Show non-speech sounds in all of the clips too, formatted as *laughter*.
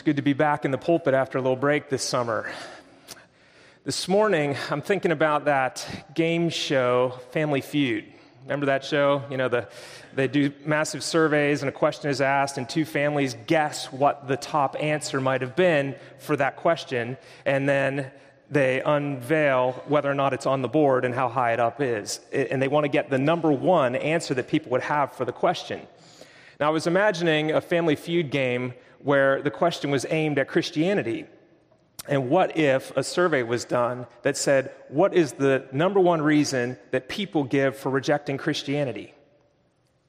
It's good to be back in the pulpit after a little break this summer. This morning, I'm thinking about that game show, Family Feud. Remember that show? You know, the, they do massive surveys, and a question is asked, and two families guess what the top answer might have been for that question, and then they unveil whether or not it's on the board and how high it up is. And they want to get the number one answer that people would have for the question. Now, I was imagining a family feud game where the question was aimed at Christianity. And what if a survey was done that said, What is the number one reason that people give for rejecting Christianity?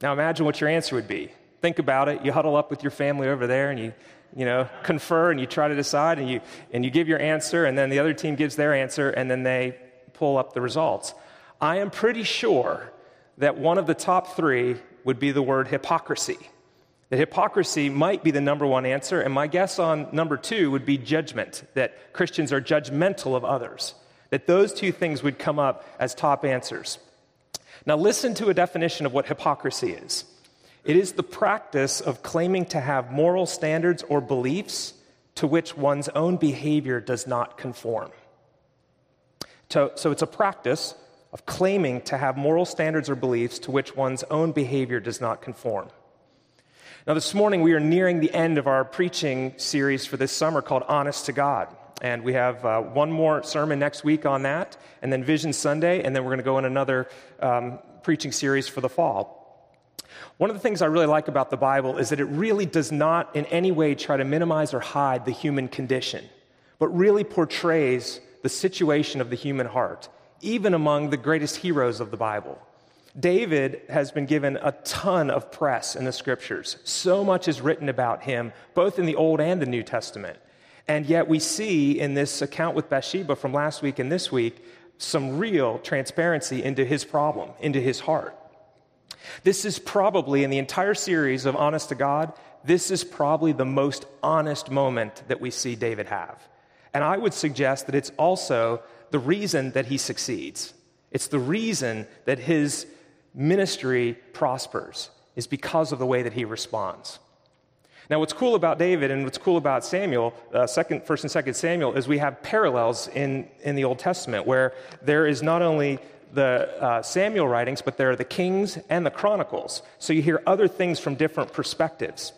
Now imagine what your answer would be. Think about it. You huddle up with your family over there and you, you know, confer and you try to decide and you, and you give your answer, and then the other team gives their answer, and then they pull up the results. I am pretty sure that one of the top three would be the word hypocrisy. That hypocrisy might be the number one answer, and my guess on number two would be judgment, that Christians are judgmental of others. That those two things would come up as top answers. Now, listen to a definition of what hypocrisy is it is the practice of claiming to have moral standards or beliefs to which one's own behavior does not conform. So, so it's a practice of claiming to have moral standards or beliefs to which one's own behavior does not conform. Now, this morning we are nearing the end of our preaching series for this summer called Honest to God. And we have uh, one more sermon next week on that, and then Vision Sunday, and then we're going to go in another um, preaching series for the fall. One of the things I really like about the Bible is that it really does not in any way try to minimize or hide the human condition, but really portrays the situation of the human heart even among the greatest heroes of the Bible. David has been given a ton of press in the scriptures. So much is written about him, both in the Old and the New Testament. And yet, we see in this account with Bathsheba from last week and this week some real transparency into his problem, into his heart. This is probably, in the entire series of Honest to God, this is probably the most honest moment that we see David have. And I would suggest that it's also the reason that he succeeds. It's the reason that his ministry prospers is because of the way that he responds. Now, what's cool about David and what's cool about Samuel, uh, second, first and second Samuel, is we have parallels in, in the Old Testament where there is not only the uh, Samuel writings, but there are the Kings and the Chronicles. So you hear other things from different perspectives.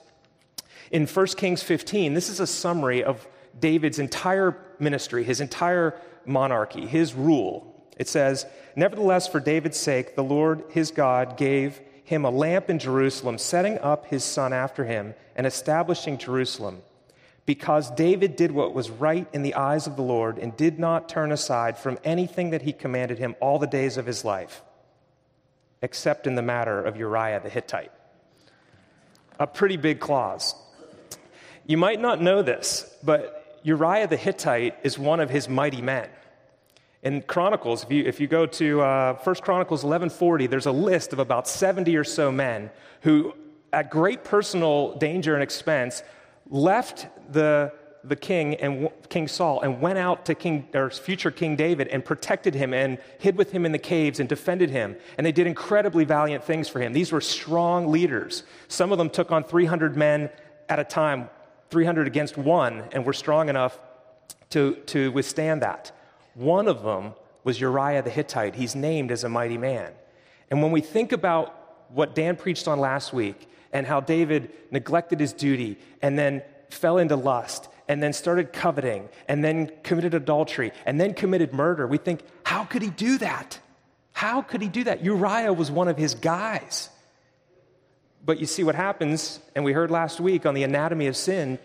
In 1 Kings 15, this is a summary of David's entire ministry, his entire monarchy, his rule. It says, Nevertheless, for David's sake, the Lord his God gave him a lamp in Jerusalem, setting up his son after him and establishing Jerusalem. Because David did what was right in the eyes of the Lord and did not turn aside from anything that he commanded him all the days of his life, except in the matter of Uriah the Hittite. A pretty big clause. You might not know this, but Uriah the Hittite is one of his mighty men. In Chronicles, if you, if you go to uh, 1 Chronicles 11:40, there's a list of about 70 or so men who, at great personal danger and expense, left the, the king and King Saul and went out to King or future King David and protected him and hid with him in the caves and defended him. And they did incredibly valiant things for him. These were strong leaders. Some of them took on 300 men at a time 300 against one, and were strong enough to, to withstand that. One of them was Uriah the Hittite. He's named as a mighty man. And when we think about what Dan preached on last week and how David neglected his duty and then fell into lust and then started coveting and then committed adultery and then committed murder, we think, how could he do that? How could he do that? Uriah was one of his guys. But you see what happens, and we heard last week on the anatomy of sin,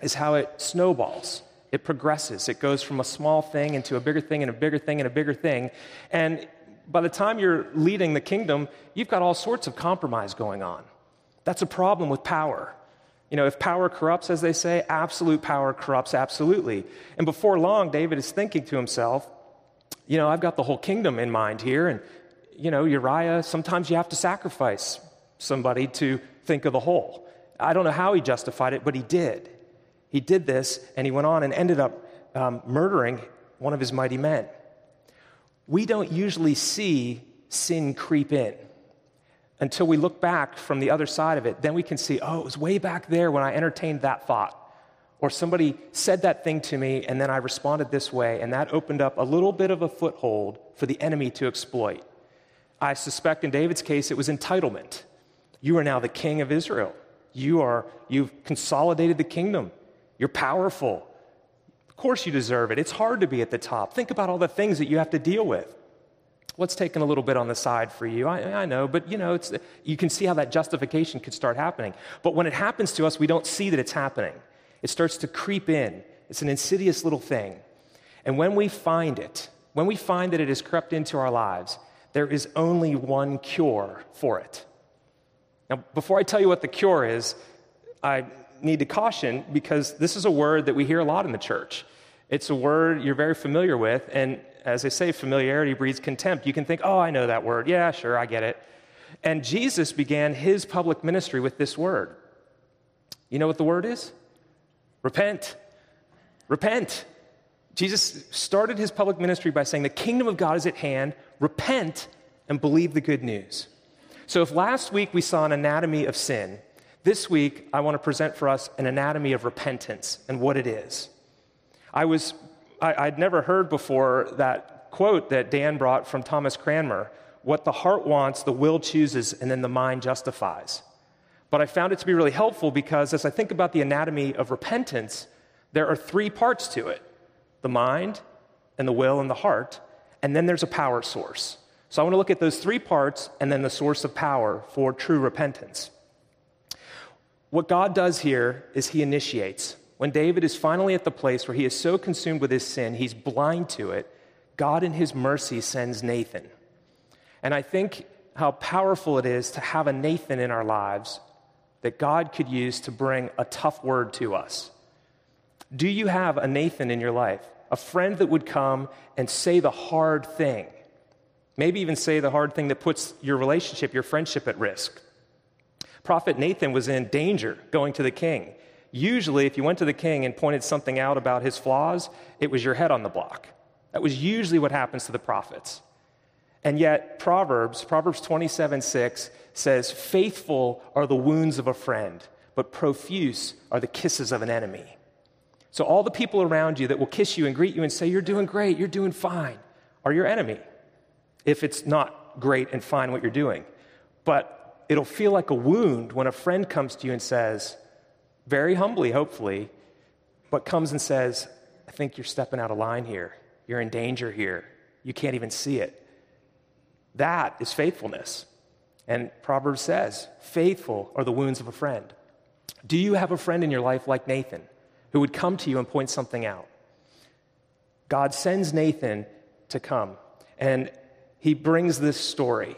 is how it snowballs. It progresses. It goes from a small thing into a bigger thing and a bigger thing and a bigger thing. And by the time you're leading the kingdom, you've got all sorts of compromise going on. That's a problem with power. You know, if power corrupts, as they say, absolute power corrupts absolutely. And before long, David is thinking to himself, you know, I've got the whole kingdom in mind here. And, you know, Uriah, sometimes you have to sacrifice somebody to think of the whole. I don't know how he justified it, but he did. He did this, and he went on and ended up um, murdering one of his mighty men. We don't usually see sin creep in until we look back from the other side of it. Then we can see, oh, it was way back there when I entertained that thought. Or somebody said that thing to me, and then I responded this way, and that opened up a little bit of a foothold for the enemy to exploit. I suspect in David's case, it was entitlement. You are now the king of Israel. You are, you've consolidated the kingdom. You're powerful. Of course, you deserve it. It's hard to be at the top. Think about all the things that you have to deal with. What's taken a little bit on the side for you? I, I know, but you know, it's, you can see how that justification could start happening. But when it happens to us, we don't see that it's happening. It starts to creep in. It's an insidious little thing. And when we find it, when we find that it has crept into our lives, there is only one cure for it. Now, before I tell you what the cure is, I need to caution because this is a word that we hear a lot in the church. It's a word you're very familiar with, and as I say, familiarity breeds contempt. You can think, oh, I know that word. Yeah, sure, I get it. And Jesus began his public ministry with this word. You know what the word is? Repent. Repent. Jesus started his public ministry by saying, The kingdom of God is at hand. Repent and believe the good news. So, if last week we saw an anatomy of sin, this week I want to present for us an anatomy of repentance and what it is. I was, I, would never heard before that quote that Dan brought from Thomas Cranmer what the heart wants, the will chooses, and then the mind justifies. But I found it to be really helpful because as I think about the anatomy of repentance, there are three parts to it the mind, and the will, and the heart. And then there's a power source. So I want to look at those three parts and then the source of power for true repentance. What God does here is he initiates. When David is finally at the place where he is so consumed with his sin, he's blind to it, God in his mercy sends Nathan. And I think how powerful it is to have a Nathan in our lives that God could use to bring a tough word to us. Do you have a Nathan in your life? A friend that would come and say the hard thing? Maybe even say the hard thing that puts your relationship, your friendship at risk. Prophet Nathan was in danger going to the king. Usually, if you went to the king and pointed something out about his flaws, it was your head on the block. That was usually what happens to the prophets. And yet, Proverbs, Proverbs 27 6 says, Faithful are the wounds of a friend, but profuse are the kisses of an enemy. So, all the people around you that will kiss you and greet you and say, You're doing great, you're doing fine, are your enemy if it's not great and fine what you're doing. But it'll feel like a wound when a friend comes to you and says, very humbly, hopefully, but comes and says, I think you're stepping out of line here. You're in danger here. You can't even see it. That is faithfulness. And Proverbs says, faithful are the wounds of a friend. Do you have a friend in your life like Nathan who would come to you and point something out? God sends Nathan to come, and he brings this story.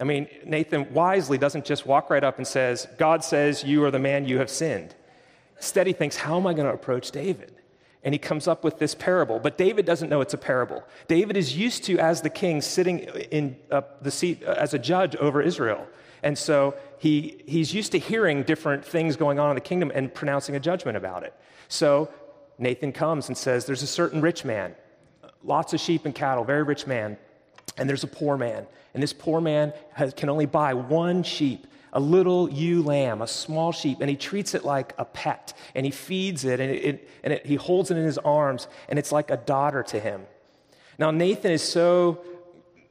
I mean, Nathan wisely doesn't just walk right up and says, God says you are the man you have sinned. Instead, he thinks, how am I going to approach David? and he comes up with this parable. But David doesn't know it's a parable. David is used to, as the king, sitting in uh, the seat uh, as a judge over Israel. And so he, he's used to hearing different things going on in the kingdom and pronouncing a judgment about it. So Nathan comes and says, There's a certain rich man, lots of sheep and cattle, very rich man, and there's a poor man. And this poor man has, can only buy one sheep a little ewe lamb, a small sheep, and he treats it like a pet, and he feeds it, and, it, and it, he holds it in his arms, and it's like a daughter to him. Now, Nathan is so,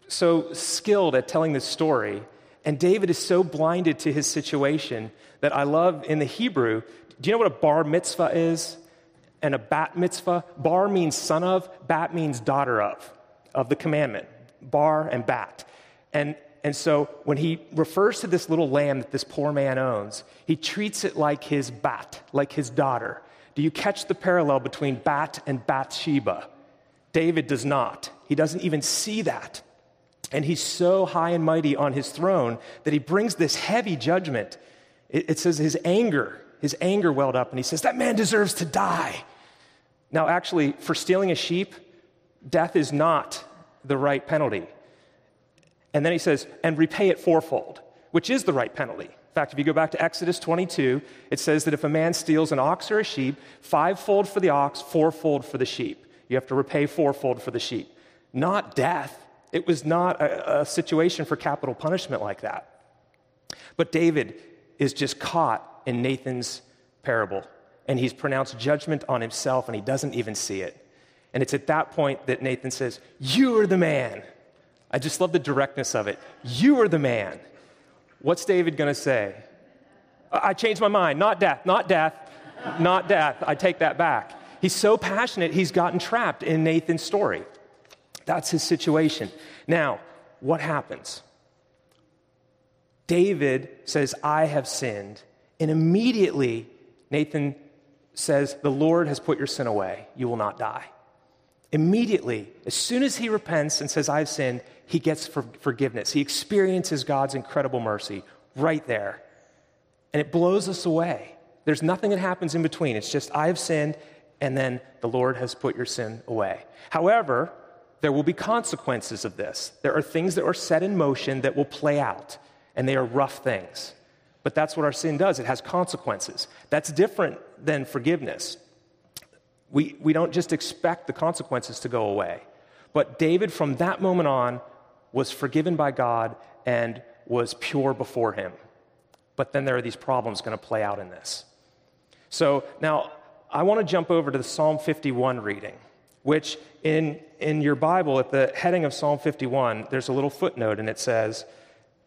so skilled at telling this story, and David is so blinded to his situation that I love in the Hebrew. Do you know what a bar mitzvah is? And a bat mitzvah? Bar means son of, bat means daughter of, of the commandment. Bar and bat. And and so when he refers to this little lamb that this poor man owns, he treats it like his bat, like his daughter. Do you catch the parallel between Bat and Bathsheba? David does not. He doesn't even see that. And he's so high and mighty on his throne that he brings this heavy judgment. It, it says his anger, his anger welled up, and he says, That man deserves to die. Now, actually, for stealing a sheep, death is not the right penalty. And then he says, and repay it fourfold, which is the right penalty. In fact, if you go back to Exodus 22, it says that if a man steals an ox or a sheep, fivefold for the ox, fourfold for the sheep. You have to repay fourfold for the sheep. Not death. It was not a, a situation for capital punishment like that. But David is just caught in Nathan's parable. and he's pronounced judgment on himself and he doesn't even see it. And it's at that point that Nathan says, You are the man. I just love the directness of it. You are the man. What's David going to say? I changed my mind. Not death, not death, not death. I take that back. He's so passionate, he's gotten trapped in Nathan's story. That's his situation. Now, what happens? David says, I have sinned. And immediately, Nathan says, The Lord has put your sin away. You will not die. Immediately, as soon as he repents and says, I've sinned, he gets for- forgiveness. He experiences God's incredible mercy right there. And it blows us away. There's nothing that happens in between. It's just, I have sinned, and then the Lord has put your sin away. However, there will be consequences of this. There are things that are set in motion that will play out, and they are rough things. But that's what our sin does it has consequences. That's different than forgiveness. We, we don't just expect the consequences to go away. But David, from that moment on, was forgiven by God and was pure before him. But then there are these problems going to play out in this. So now I want to jump over to the Psalm 51 reading, which in, in your Bible, at the heading of Psalm 51, there's a little footnote and it says,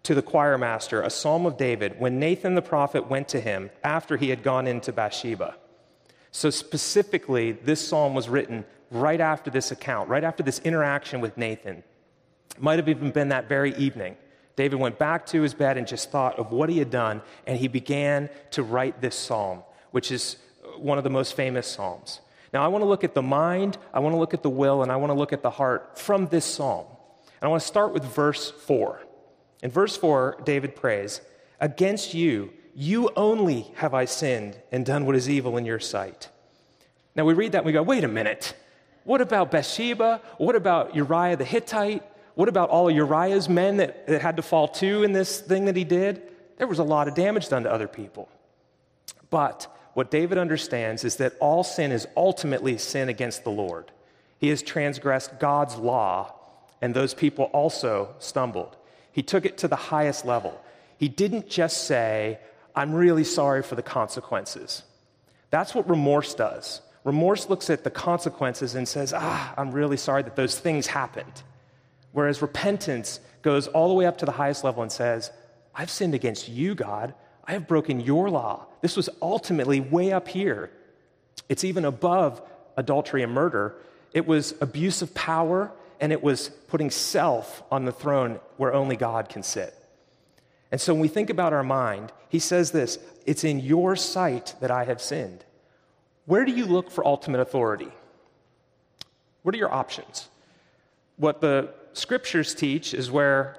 To the choir master, a psalm of David, when Nathan the prophet went to him after he had gone into Bathsheba. So, specifically, this psalm was written right after this account, right after this interaction with Nathan. It might have even been that very evening. David went back to his bed and just thought of what he had done, and he began to write this psalm which is one of the most famous Psalms. Now, I want to look at the mind, I want to look at the will, and I want to look at the heart from this psalm. And I want to start with verse 4. In verse 4, David prays, Against you, you only have I sinned and done what is evil in your sight. Now we read that and we go, wait a minute. What about Bathsheba? What about Uriah the Hittite? What about all of Uriah's men that, that had to fall too in this thing that he did? There was a lot of damage done to other people. But what David understands is that all sin is ultimately sin against the Lord. He has transgressed God's law, and those people also stumbled. He took it to the highest level. He didn't just say, I'm really sorry for the consequences. That's what remorse does. Remorse looks at the consequences and says, Ah, I'm really sorry that those things happened. Whereas repentance goes all the way up to the highest level and says, I've sinned against you, God. I have broken your law. This was ultimately way up here. It's even above adultery and murder. It was abuse of power, and it was putting self on the throne where only God can sit. And so when we think about our mind, he says this It's in your sight that I have sinned. Where do you look for ultimate authority? What are your options? What the scriptures teach is where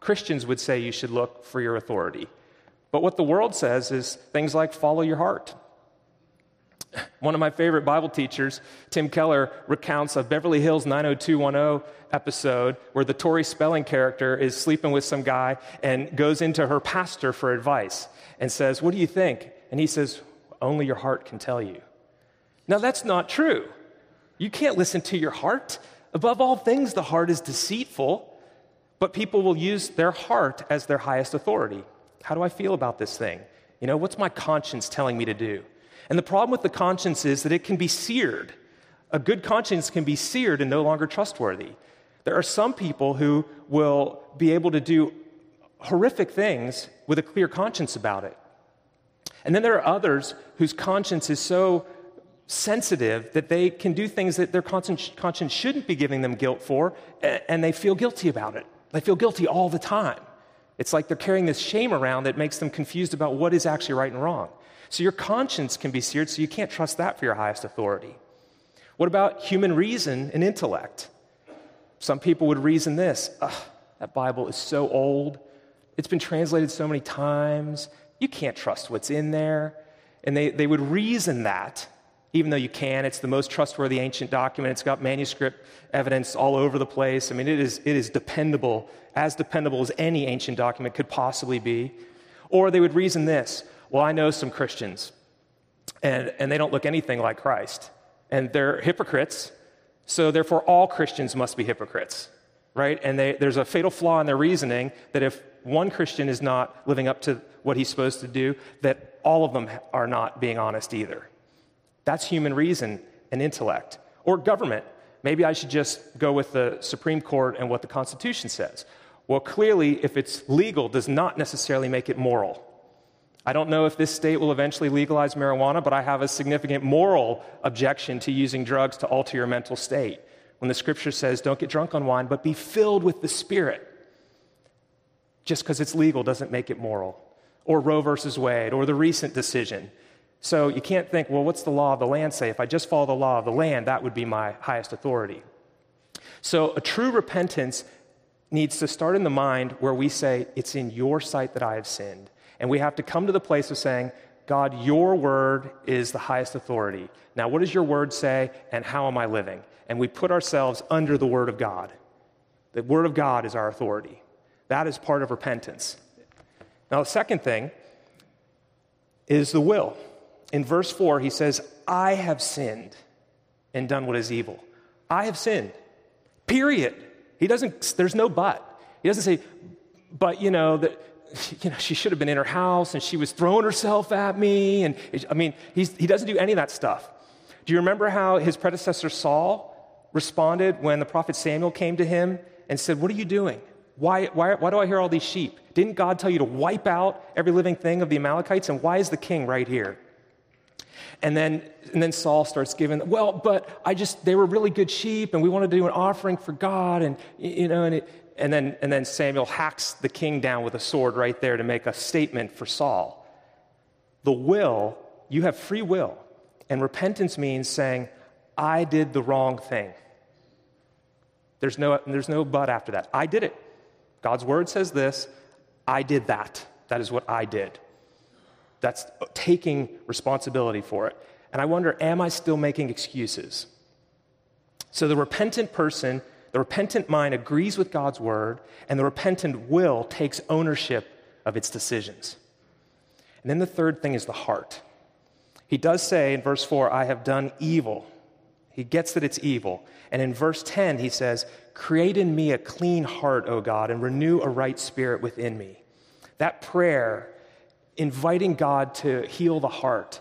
Christians would say you should look for your authority. But what the world says is things like follow your heart. One of my favorite Bible teachers, Tim Keller, recounts a Beverly Hills 90210 episode where the Tori Spelling character is sleeping with some guy and goes into her pastor for advice and says, What do you think? And he says, Only your heart can tell you. Now, that's not true. You can't listen to your heart. Above all things, the heart is deceitful, but people will use their heart as their highest authority. How do I feel about this thing? You know, what's my conscience telling me to do? And the problem with the conscience is that it can be seared. A good conscience can be seared and no longer trustworthy. There are some people who will be able to do horrific things with a clear conscience about it. And then there are others whose conscience is so sensitive that they can do things that their conscience, shouldn't be giving them guilt for, and they feel guilty about it. They feel guilty all the time. It's like they're carrying this shame around that makes them confused about what is actually right and wrong. So your conscience can be seared, so you can't trust that for your highest authority. What about human reason and intellect? Some people would reason this that Bible is so old, it's been translated so many times, you can't trust what's in there. And they, they would reason that even though you can. It's the most trustworthy ancient document. It's got manuscript evidence all over the place. I mean, it is, it is dependable, as dependable as any ancient document could possibly be. Or they would reason this well, I know some Christians, and, and they don't look anything like Christ, and they're hypocrites, so therefore all Christians must be hypocrites, right? And they, there's a fatal flaw in their reasoning that if one Christian is not living up to what he's supposed to do, that all of them are not being honest either. That's human reason and intellect. Or government. Maybe I should just go with the Supreme Court and what the Constitution says. Well, clearly, if it's legal, does not necessarily make it moral. I don't know if this state will eventually legalize marijuana, but I have a significant moral objection to using drugs to alter your mental state. When the scripture says, don't get drunk on wine, but be filled with the Spirit. Just because it's legal doesn't make it moral. Or Roe versus Wade, or the recent decision. So you can't think, well, what's the law of the land say? If I just follow the law of the land, that would be my highest authority. So a true repentance needs to start in the mind where we say, It's in your sight that I have sinned. And we have to come to the place of saying, God, your word is the highest authority. Now, what does your word say, and how am I living? And we put ourselves under the word of God. The word of God is our authority. That is part of repentance. Now, the second thing is the will. In verse 4, he says, I have sinned and done what is evil. I have sinned. Period. He doesn't, there's no but. He doesn't say, but you know, that, *laughs* you know, she should have been in her house and she was throwing herself at me. And I mean, he doesn't do any of that stuff. Do you remember how his predecessor Saul responded when the prophet Samuel came to him and said, What are you doing? Why, why, why do I hear all these sheep? Didn't God tell you to wipe out every living thing of the Amalekites? And why is the king right here? And then, and then Saul starts giving, well, but I just, they were really good sheep and we wanted to do an offering for God. And, you know, and, it, and, then, and then Samuel hacks the king down with a sword right there to make a statement for Saul. The will, you have free will. And repentance means saying, I did the wrong thing. There's no, there's no but after that. I did it. God's word says this. I did that. That is what I did. That's taking responsibility for it. And I wonder, am I still making excuses? So the repentant person, the repentant mind agrees with God's word, and the repentant will takes ownership of its decisions. And then the third thing is the heart. He does say in verse 4, I have done evil. He gets that it's evil. And in verse 10, he says, Create in me a clean heart, O God, and renew a right spirit within me. That prayer inviting God to heal the heart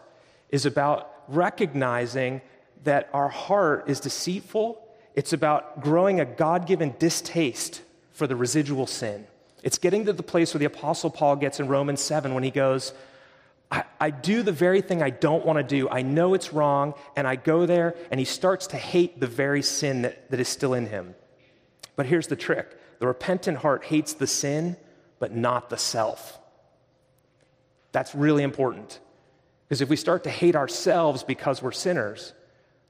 is about recognizing that our heart is deceitful. It's about growing a God given distaste for the residual sin. It's getting to the place where the Apostle Paul gets in Romans 7 when he goes, I, I, do the very thing I don't want to do. I know it's wrong, and I go there, and he starts to hate the very sin that, that is still in him. But here's the trick the repentant heart hates the sin, but not the self. That's really important. Because if we start to hate ourselves because we're sinners,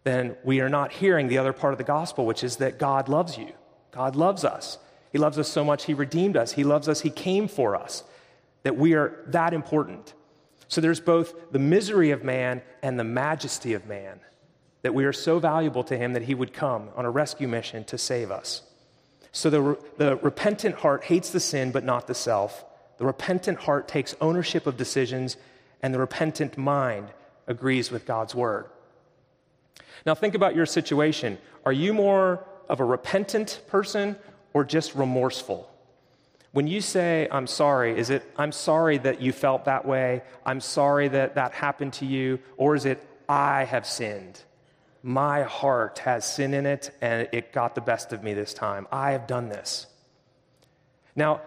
then we are not hearing the other part of the gospel, which is that God loves you. God loves us. He loves us so much, He redeemed us. He loves us, He came for us, that we are that important. So there's both the misery of man and the majesty of man, that we are so valuable to Him that He would come on a rescue mission to save us. So the, the repentant heart hates the sin, but not the self. The repentant heart takes ownership of decisions, and the repentant mind agrees with God's word. Now, think about your situation. Are you more of a repentant person or just remorseful? When you say, I'm sorry, is it, I'm sorry that you felt that way? I'm sorry that that happened to you? Or is it, I have sinned? My heart has sin in it and it got the best of me this time. I have done this. Now,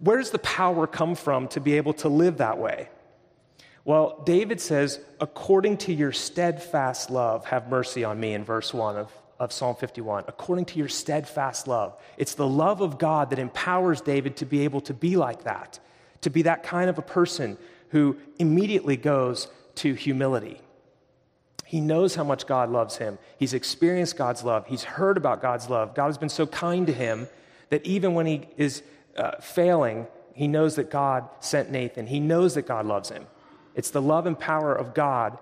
where does the power come from to be able to live that way? Well, David says, according to your steadfast love, have mercy on me in verse 1 of, of Psalm 51. According to your steadfast love. It's the love of God that empowers David to be able to be like that, to be that kind of a person who immediately goes to humility. He knows how much God loves him. He's experienced God's love. He's heard about God's love. God has been so kind to him that even when he is uh, failing, he knows that God sent Nathan. He knows that God loves him. It's the love and power of God,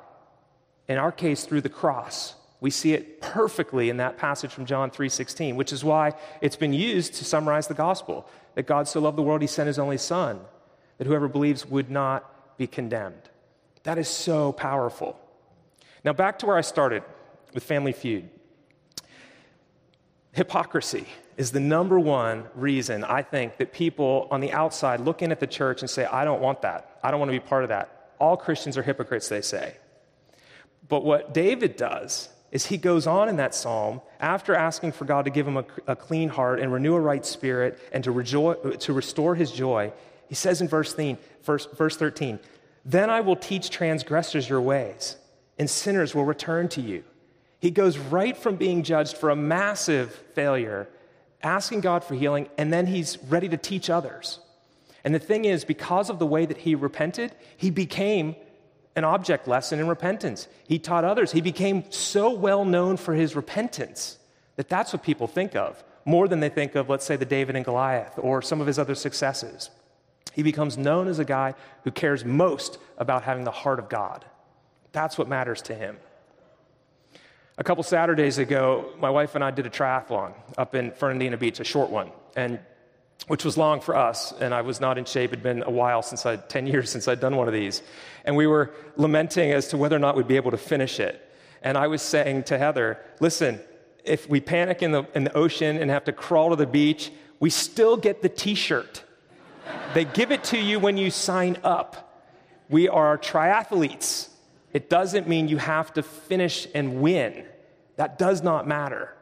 in our case, through the cross. We see it perfectly in that passage from John 3:16, which is why it's been used to summarize the gospel. That God so loved the world he sent his only son, that whoever believes would not be condemned. That is so powerful. Now back to where I started with Family Feud. Hypocrisy is the number one reason I think that people on the outside look in at the church and say, I don't want that. I don't want to be part of that. All Christians are hypocrites, they say. But what David does is he goes on in that psalm after asking for God to give him a, a clean heart and renew a right spirit and to, rejo- to restore his joy. He says in verse, theme, verse, verse 13, Then I will teach transgressors your ways, and sinners will return to you. He goes right from being judged for a massive failure, asking God for healing, and then he's ready to teach others. And the thing is, because of the way that he repented, he became an object lesson in repentance. He taught others. He became so well known for his repentance that that's what people think of more than they think of, let's say, the David and Goliath or some of his other successes. He becomes known as a guy who cares most about having the heart of God. That's what matters to him. A couple Saturdays ago, my wife and I did a triathlon up in Fernandina Beach, a short one. And which was long for us, and I was not in shape. It had been a while since I, 10 years since I'd done one of these. And we were lamenting as to whether or not we'd be able to finish it. And I was saying to Heather, listen, if we panic in the, in the ocean and have to crawl to the beach, we still get the t shirt. they give it to you when you sign up. We are triathletes. It doesn't mean you have to finish and win. That does not matter.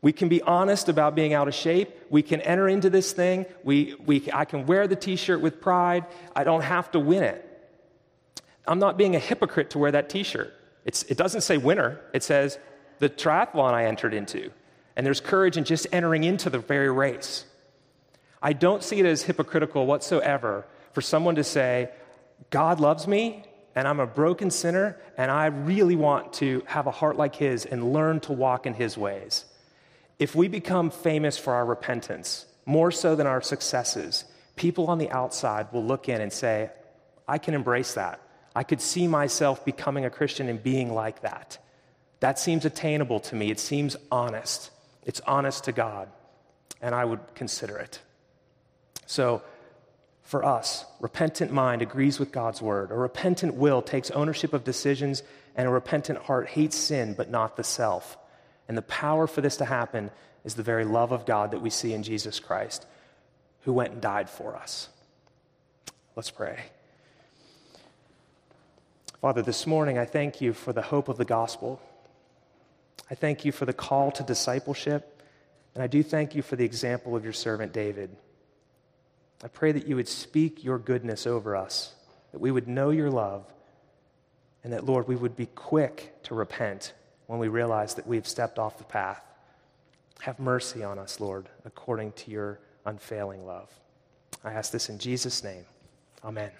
We can be honest about being out of shape. We can enter into this thing. We, we, I can wear the t shirt with pride. I don't have to win it. I'm not being a hypocrite to wear that t shirt. It doesn't say winner, it says the triathlon I entered into. And there's courage in just entering into the very race. I don't see it as hypocritical whatsoever for someone to say, God loves me, and I'm a broken sinner, and I really want to have a heart like His and learn to walk in His ways. If we become famous for our repentance, more so than our successes, people on the outside will look in and say, I can embrace that. I could see myself becoming a Christian and being like that. That seems attainable to me. It seems honest. It's honest to God, and I would consider it. So, for us, repentant mind agrees with God's word. A repentant will takes ownership of decisions, and a repentant heart hates sin but not the self. And the power for this to happen is the very love of God that we see in Jesus Christ, who went and died for us. Let's pray. Father, this morning I thank you for the hope of the gospel. I thank you for the call to discipleship, and I do thank you for the example of your servant David. I pray that you would speak your goodness over us, that we would know your love, and that, Lord, we would be quick to repent when we realize that we've stepped off the path. Have mercy on us, Lord, according to your unfailing love. I ask this in Jesus' name. Amen.